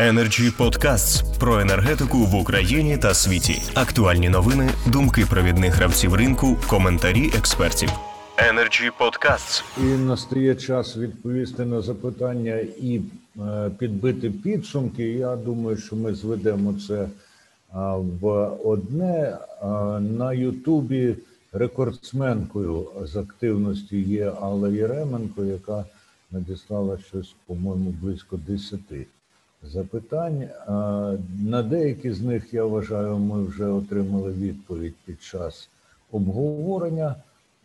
Energy Podcasts про енергетику в Україні та світі. Актуальні новини, думки провідних гравців ринку, коментарі експертів. Energy Podcasts. І настає час відповісти на запитання і е, підбити підсумки. Я думаю, що ми зведемо це а, в одне. А, на Ютубі рекордсменкою з активності є Алла Єременко, яка надіслала щось, по-моєму, близько десяти запитань. На деякі з них я вважаю, ми вже отримали відповідь під час обговорення.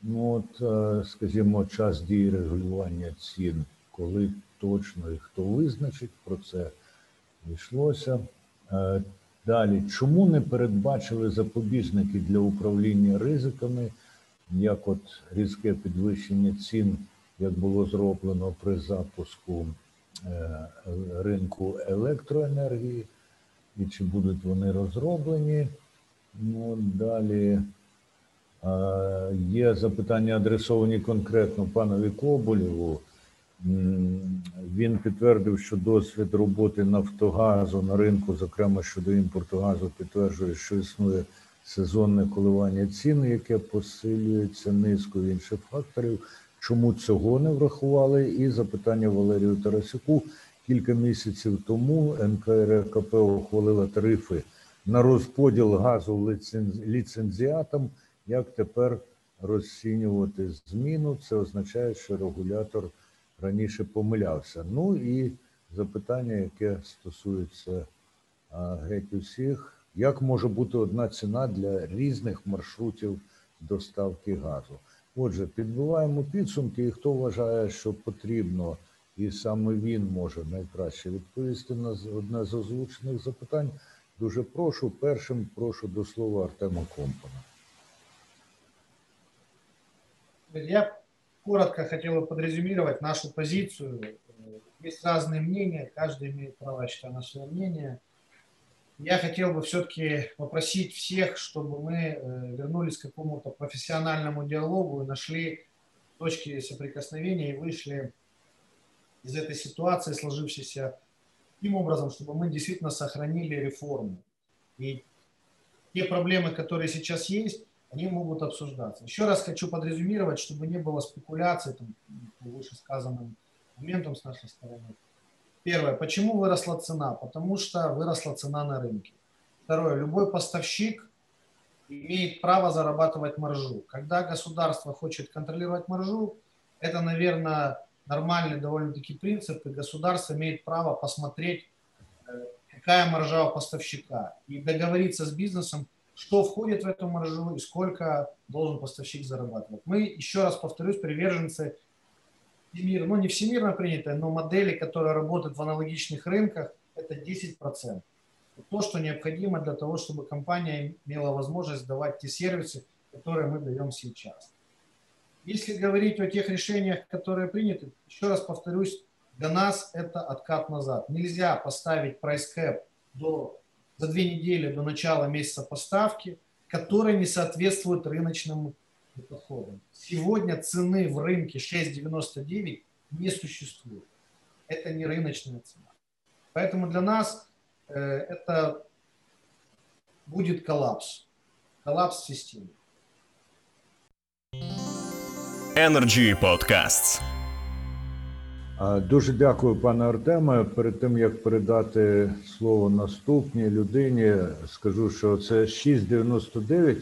Ну, от, е, скажімо, час дії регулювання цін, коли точно і хто визначить, про це йшлося. Е, Далі, чому не передбачили запобіжники для управління ризиками, як от різке підвищення цін, як було зроблено при запуску ринку електроенергії, і чи будуть вони розроблені? Ну, далі. Е, Є запитання адресовані конкретно панові Коболєву. Він підтвердив, що досвід роботи Нафтогазу на ринку, зокрема щодо імпорту газу, підтверджує, що існує сезонне коливання цін, яке посилюється низкою інших факторів. Чому цього не врахували? І запитання Валерію Тарасюку. Кілька місяців тому НКРКП ухвалила тарифи на розподіл газу ліценз- ліцензіатам. Як тепер розцінювати зміну? Це означає, що регулятор раніше помилявся. Ну і запитання, яке стосується геть усіх, як може бути одна ціна для різних маршрутів доставки газу? Отже, підбиваємо підсумки, і хто вважає, що потрібно, і саме він може найкраще відповісти на з- одне з озвучених запитань. Дуже прошу. Першим прошу до слова Артема Компана. Я коротко хотел бы подрезюмировать нашу позицию. Э, Есть разные мнения, каждый имеет право, я считаю, на свое мнение. Я хотел бы все-таки попросить всех, чтобы мы э, вернулись к какому-то профессиональному диалогу и нашли точки соприкосновения и вышли из этой ситуации, сложившейся таким образом, чтобы мы действительно сохранили реформу. И те проблемы, которые сейчас есть, они могут обсуждаться. Еще раз хочу подрезюмировать, чтобы не было спекуляций там, по вышесказанным моментам с нашей стороны. Первое. Почему выросла цена? Потому что выросла цена на рынке. Второе. Любой поставщик имеет право зарабатывать маржу. Когда государство хочет контролировать маржу, это, наверное, нормальный довольно-таки принцип, и государство имеет право посмотреть, э, какая маржа у поставщика, и договориться с бизнесом, что входит в эту маржу и сколько должен поставщик зарабатывать. Мы, еще раз повторюсь, приверженцы всемир, ну не всемирно принятой, но модели, которые работают в аналогичных рынках, это 10%. То, что необходимо для того, чтобы компания имела возможность давать те сервисы, которые мы даем сейчас. Если говорить о тех решениях, которые приняты, еще раз повторюсь, для нас это откат назад. Нельзя поставить price cap до, за две недели до начала месяца поставки, который не соответствует рыночным подходам. Сегодня цены в рынке 6,99 не существует. Это не рыночная цена. Поэтому для нас э, это будет коллапс. Коллапс системы. Energy Podcasts. А, Дуже дякую, пане Артеме. Перед тим як передати слово наступній людині, скажу, що це 6,99,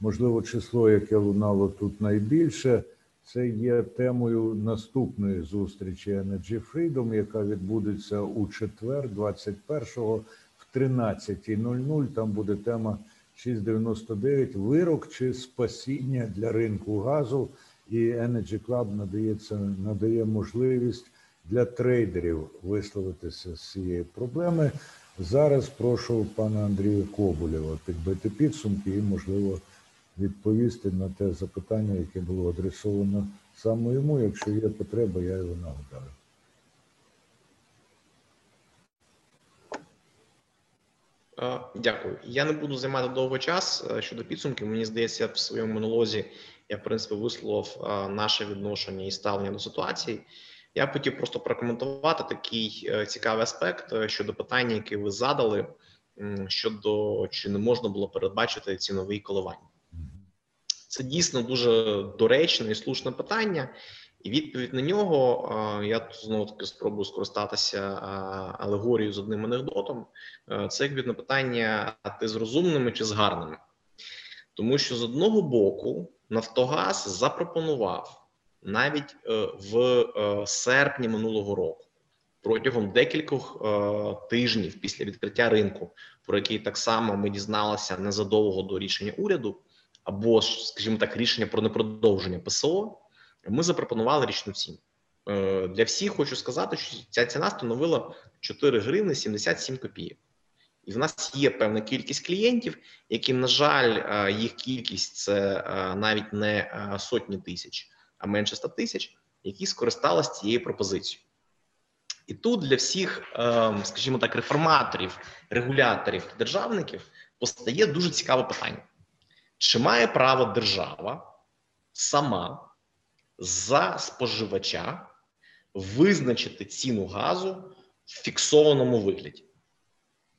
можливо, число, яке лунало тут найбільше. Це є темою наступної зустрічі Energy Freedom, яка відбудеться у четвер, 21-го в 13.00. Там буде тема 6,99 вирок чи спасіння для ринку газу. І Energy Club надається надає можливість для трейдерів висловитися з цієї проблеми. Зараз прошу пана Андрія Коболєва підбити підсумки і, можливо, відповісти на те запитання, яке було адресовано саме йому. Якщо є потреба, я його нагадаю. Е, Дякую. Я не буду займати довго час е, щодо підсумків. Мені здається, в своєму монолозі я в принципі висловив е, наше відношення і ставлення до ситуації. Я б хотів просто прокоментувати такий цікавий аспект щодо питання, яке ви задали щодо чи не можна було передбачити ціновий коливання. Це дійсно дуже доречне і слушне питання, і відповідь на нього я тут знову таки спробую скористатися алегорією з одним анекдотом. Це як на питання: а ти з розумними чи з гарними? Тому що з одного боку Нафтогаз запропонував навіть е, в е, серпні минулого року протягом декількох е, тижнів після відкриття ринку, про який так само ми дізналися незадовго до рішення уряду, або скажімо так, рішення про непродовження ПСО. Ми запропонували річну ціну. Е, для всіх хочу сказати, що ця ціна становила 4 гривни 77 копійок. І в нас є певна кількість клієнтів, які, на жаль, е, їх кількість це навіть не сотні тисяч, а менше 100 тисяч, які скористалися цією пропозицією. І тут для всіх, скажімо так, реформаторів, регуляторів державників постає дуже цікаве питання: чи має право держава сама за споживача визначити ціну газу в фіксованому вигляді?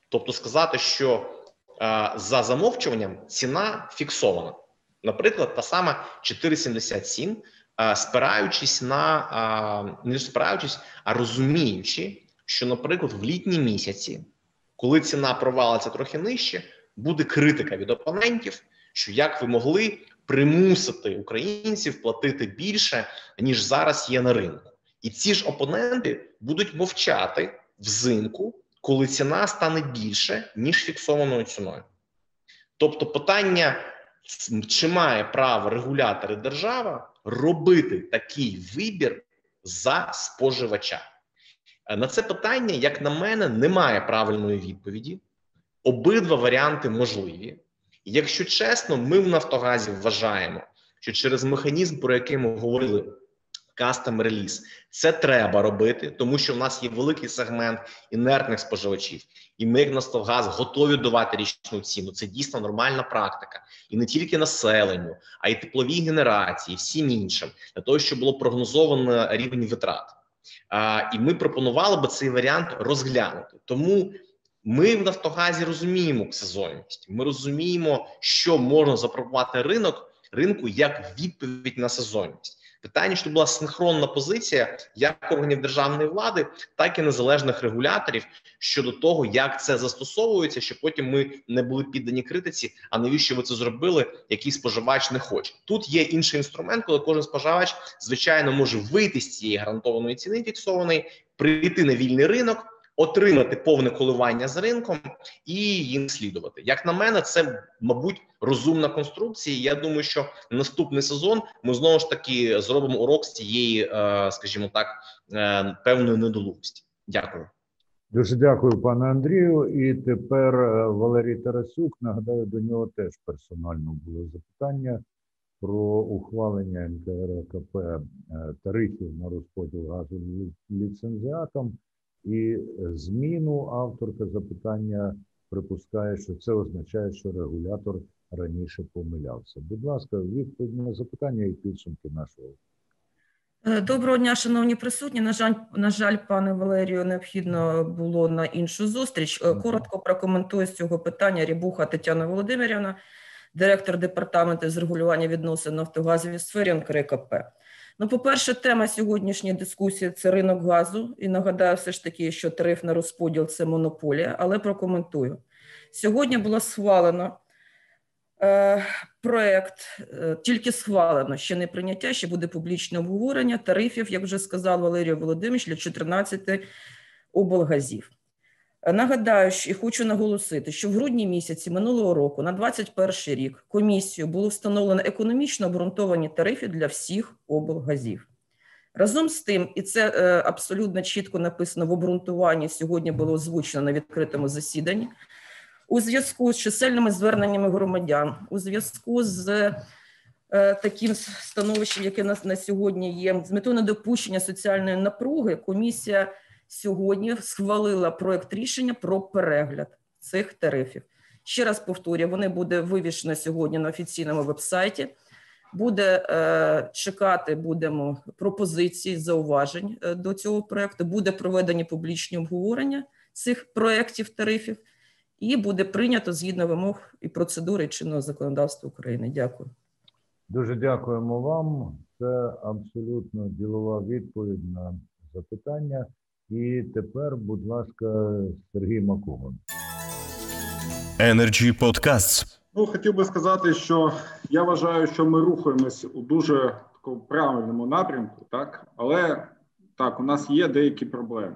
Тобто сказати, що е, за замовчуванням ціна фіксована, наприклад, та сама 4,77 спираючись на не спираючись, а розуміючи, що, наприклад, в літні місяці, коли ціна провалиться трохи нижче, буде критика від опонентів, що як ви могли примусити українців платити більше ніж зараз є на ринку, і ці ж опоненти будуть мовчати взимку, коли ціна стане більше ніж фіксованою ціною. Тобто, питання чи має право регулятор і держава робити такий вибір за споживача? Е, на це питання, як на мене, немає правильної відповіді. Обидва варіанти можливі. Якщо чесно, ми в Нафтогазі вважаємо, що через механізм, про який ми говорили Custom Release. Це треба робити, тому що в нас є великий сегмент інертних споживачів, і ми, як Нафтогаз, готові давати річну ціну. Це дійсно нормальна практика, і не тільки населенню, а й тепловій генерації, всім іншим, для того, щоб було прогнозовано рівень витрат. А, І ми пропонували би цей варіант розглянути. Тому ми в Нафтогазі розуміємо сезонність. Ми розуміємо, що можна запропонувати ринок ринку як відповідь на сезонність. Питання, що була синхронна позиція як органів державної влади, так і незалежних регуляторів щодо того, як це застосовується, щоб потім ми не були піддані критиці. А навіщо ви це зробили? Який споживач не хоче. Тут є інший інструмент, коли кожен споживач звичайно може вийти з цієї гарантованої ціни фіксованої, прийти на вільний ринок отримати повне коливання з ринком і їм слідувати. Як на мене, це мабуть розумна конструкція. Я думаю, що наступний сезон ми знову ж таки зробимо урок з цієї, е, скажімо так, е, певної недолугості. Дякую. Дуже дякую, пане Андрію. І тепер е, Валерій Тарасюк. Нагадаю, до нього теж персонально було запитання про ухвалення НКРКП тарифів на розподіл газу ліцензіатом. І зміну авторка запитання припускає, що це означає, що регулятор раніше помилявся. Будь ласка, відповідь на запитання і підсумки нашого. Е, доброго дня, шановні присутні. На жаль, на жаль, пане Валерію, необхідно було на іншу зустріч. Е, коротко прокоментую з цього питання Рібуха Тетяна Володимирівна, директор департаменту з регулювання відносин нафтогазовій сфері НКРКП. Ну, по-перше, тема сьогоднішньої дискусії це ринок газу. І нагадаю, все ж таки, що тариф на розподіл це монополія, але прокоментую. Сьогодні було схвалено е, проект, е, тільки схвалено, ще не прийняття, ще буде публічне обговорення тарифів, як вже сказав Валерій Володимирович, для 14 облгазів. Нагадаю, і хочу наголосити, що в грудні місяці минулого року, на 21 рік, комісією було встановлено економічно обґрунтовані тарифи для всіх облгазів. Разом з тим, і це е, абсолютно чітко написано в обґрунтуванні. Сьогодні було озвучено на відкритому засіданні. У зв'язку з чисельними зверненнями громадян, у зв'язку з е, таким становищем, яке нас на сьогодні є, з метою недопущення соціальної напруги, комісія сьогодні схвалила проект рішення про перегляд цих тарифів. Ще раз повторюю, вони буде вивішено сьогодні на офіційному вебсайті. буде е, чекати, будемо пропозиції, зауважень е, до цього проекту. Буде проведені публічні обговорення цих проєктів тарифів, і буде прийнято згідно вимог і процедури чинного законодавства України. Дякую. Дуже дякуємо вам. Це абсолютно ділова відповідь на запитання. І тепер, будь ласка, Сергій Макугон. Energy Podcasts. Ну, хотів би сказати, що я вважаю, що ми рухаємось у дуже такому правильному напрямку, так але так, у нас є деякі проблеми.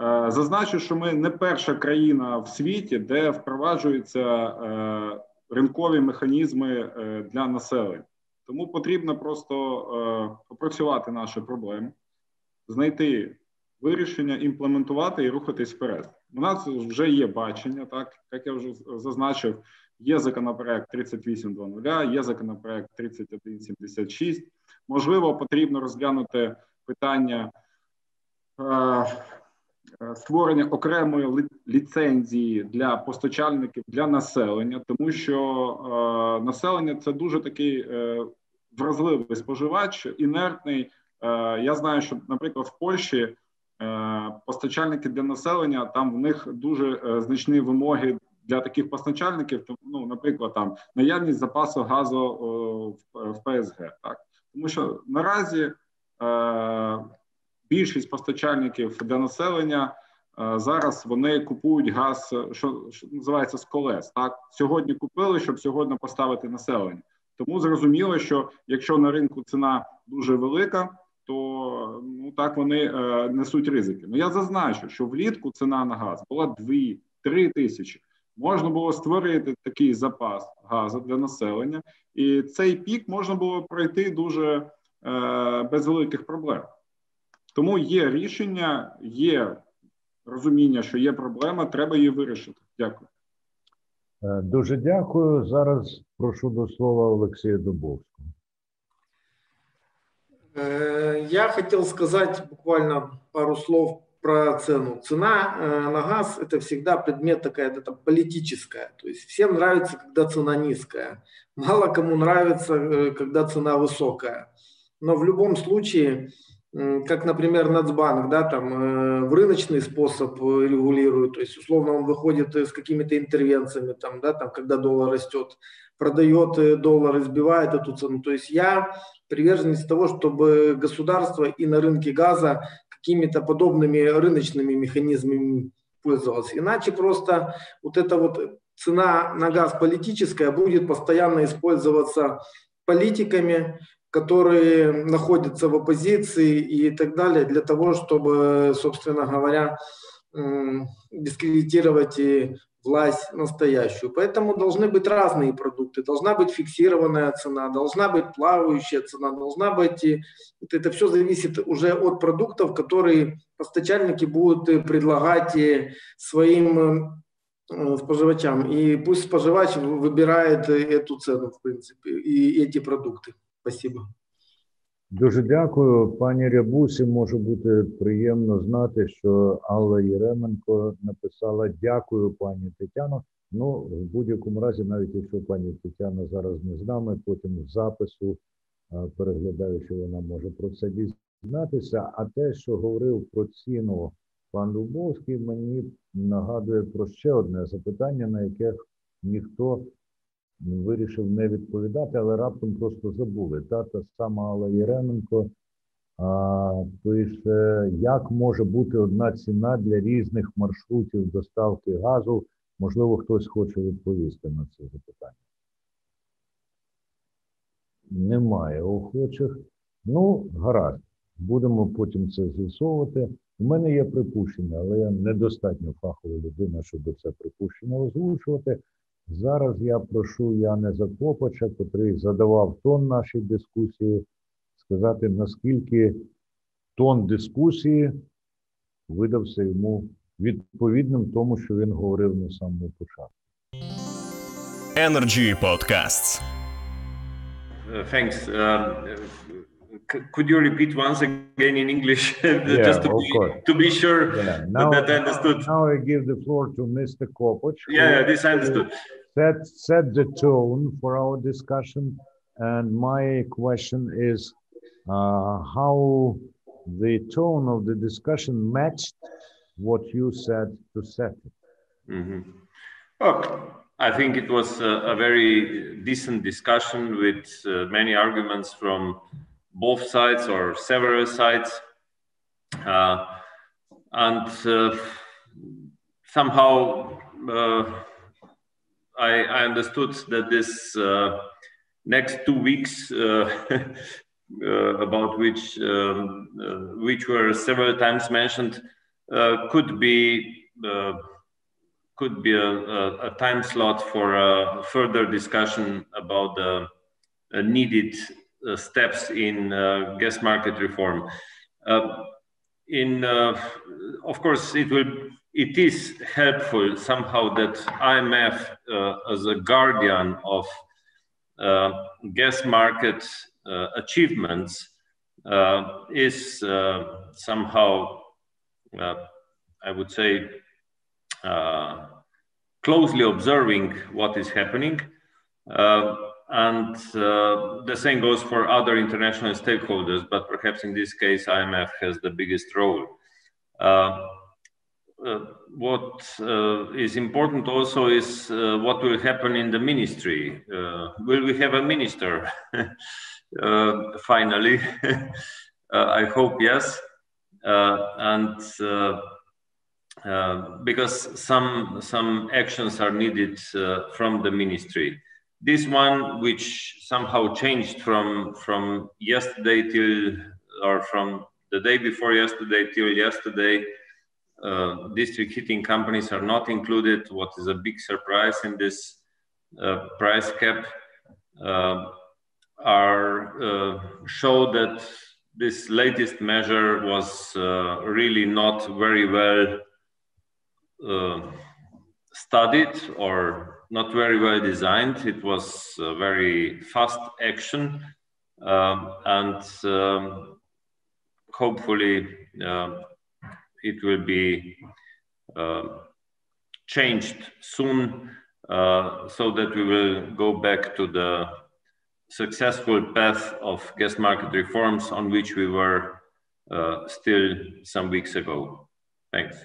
Е, зазначу, що ми не перша країна в світі, де впроваджуються е, ринкові механізми е, для населення. Тому потрібно просто опрацювати наші проблеми, знайти вирішення, імплементувати і рухатись вперед. У нас вже є бачення, так як я вже зазначив, є законопроект 3820, є законопроект 3176. Можливо, потрібно розглянути питання е, створення окремої ліцензії для постачальників для населення, тому що е, населення це дуже такий е, вразливий споживач, інертний. Е, я знаю, що, наприклад, в Польщі Е, постачальники для населення там в них дуже е, значні вимоги для таких постачальників. ну, наприклад, там наявність запасу газу в ПСГ, так тому що наразі е, більшість постачальників для населення. Зараз вони купують газ, що, що називається з колес. Так сьогодні купили, щоб сьогодні поставити населення. Тому зрозуміло, що якщо на ринку ціна дуже велика, то ну так вони е, несуть ризики. Ну я зазначу, що влітку ціна на газ була 2-3 тисячі. Можна було створити такий запас газу для населення, і цей пік можна було пройти дуже е, без великих проблем. Тому є рішення, є розуміння, що є проблема, треба її вирішити. Дякую. Е, дуже дякую. Зараз прошу до слова Олексія Дубовського. Э, я хотел сказать буквально пару слов про цену. Цена э, на газ – это всегда предмет такая это политическая. То есть всем нравится, когда цена низкая. Мало кому нравится, э, когда цена высокая. Но в любом случае, как, например, Нацбанк, да, там в рыночный способ регулирует, то есть условно он выходит с какими-то интервенциями, там, да, там, когда доллар растет, продает доллар, избивает эту цену. То есть я приверженец того, чтобы государство и на рынке газа какими-то подобными рыночными механизмами пользовалось. Иначе просто вот эта вот цена на газ политическая будет постоянно использоваться политиками, которые находятся в оппозиции и так далее, для того, чтобы, собственно говоря, дискредитировать власть настоящую. Поэтому должны быть разные продукты. Должна быть фиксированная цена, должна быть плавающая цена, должна быть... Это все зависит уже от продуктов, которые постачальники будут предлагать своим э, споживачам. И пусть споживач выбирает эту цену, в принципе, и эти продукты. Спасибо. Дуже дякую, пані Рябусі. Може бути приємно знати, що Алла Єременко написала Дякую, пані Тетяно. Ну, в будь-якому разі, навіть якщо пані Тетяна зараз не з нами, потім в запису переглядаю, що вона може про це дізнатися. А те, що говорив про ціну пан Дубовський, мені нагадує про ще одне запитання, на яке ніхто вирішив не відповідати, але раптом просто забули. Та та сама Алла Єременко а, пише, як може бути одна ціна для різних маршрутів доставки газу. Можливо, хтось хоче відповісти на це запитання. Немає охочих. Ну, гаразд. Будемо потім це з'ясовувати. У мене є припущення, але я недостатньо фахова людина, щоб це припущення озвучувати. Зараз я прошу Яне Закопача, який задавав тон нашій дискусії, сказати, наскільки тон дискусії видався йому відповідним тому, що він говорив на самому початку. Energy Podcasts. Uh, thanks. Um, could you repeat once again in English, yeah, just to be, to be sure yeah. now, that I understood? Now I give the floor to Mr. Kopach. Yeah, this I understood. set set the tone for our discussion and my question is uh, how the tone of the discussion matched what you said to set it. Mhm. Oh, I think it was a, a very decent discussion with uh, many arguments from both sides or several sides. Uh, and uh, somehow uh, I, I understood that this next two weeks, uh, about which um, uh, which were several times mentioned, uh, could be could be a, a, a time slot for a further discussion about the needed steps in uh, gas market reform. Uh, in uh, of course, it will it is helpful somehow that IMF uh, as a guardian of uh, gas market uh, achievements uh, is uh, somehow, uh, I would say, uh, closely observing what is happening. Uh, and uh, the same goes for other international stakeholders, but perhaps in this case, IMF has the biggest role. Uh, uh, what uh, is important also is uh, what will happen in the ministry. Uh, will we have a minister? Finally, I hope yes. And because some some actions are needed from the ministry. This one, which somehow changed from from yesterday till or from the day before yesterday till yesterday, uh, district heating companies are not included. What is a big surprise in this uh, price cap uh, are uh, show that this latest measure was uh, really not very well studied or not very well designed. It was very fast action, um, and um, hopefully uh, it will be uh, changed soon uh, so that we will go back to the successful path of gas market reforms on which we were uh, still some weeks ago. Thanks.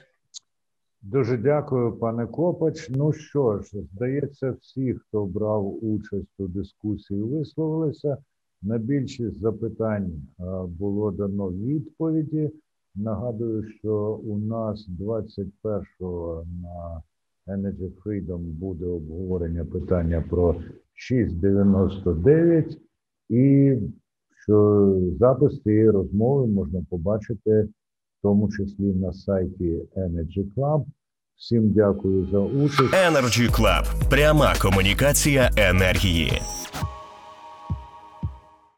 Дуже дякую, пане Копач. Ну що ж, здається, всі, хто брав участь у дискусії, висловилися. На більшість запитань було дано відповіді. Нагадую, що у нас 21-го на Energy Freedom буде обговорення питання про 6.99 і що запис цієї розмови можна побачити тому числі на сайті Energy Club. Всім дякую за участь. Energy Club. Пряма комунікація енергії.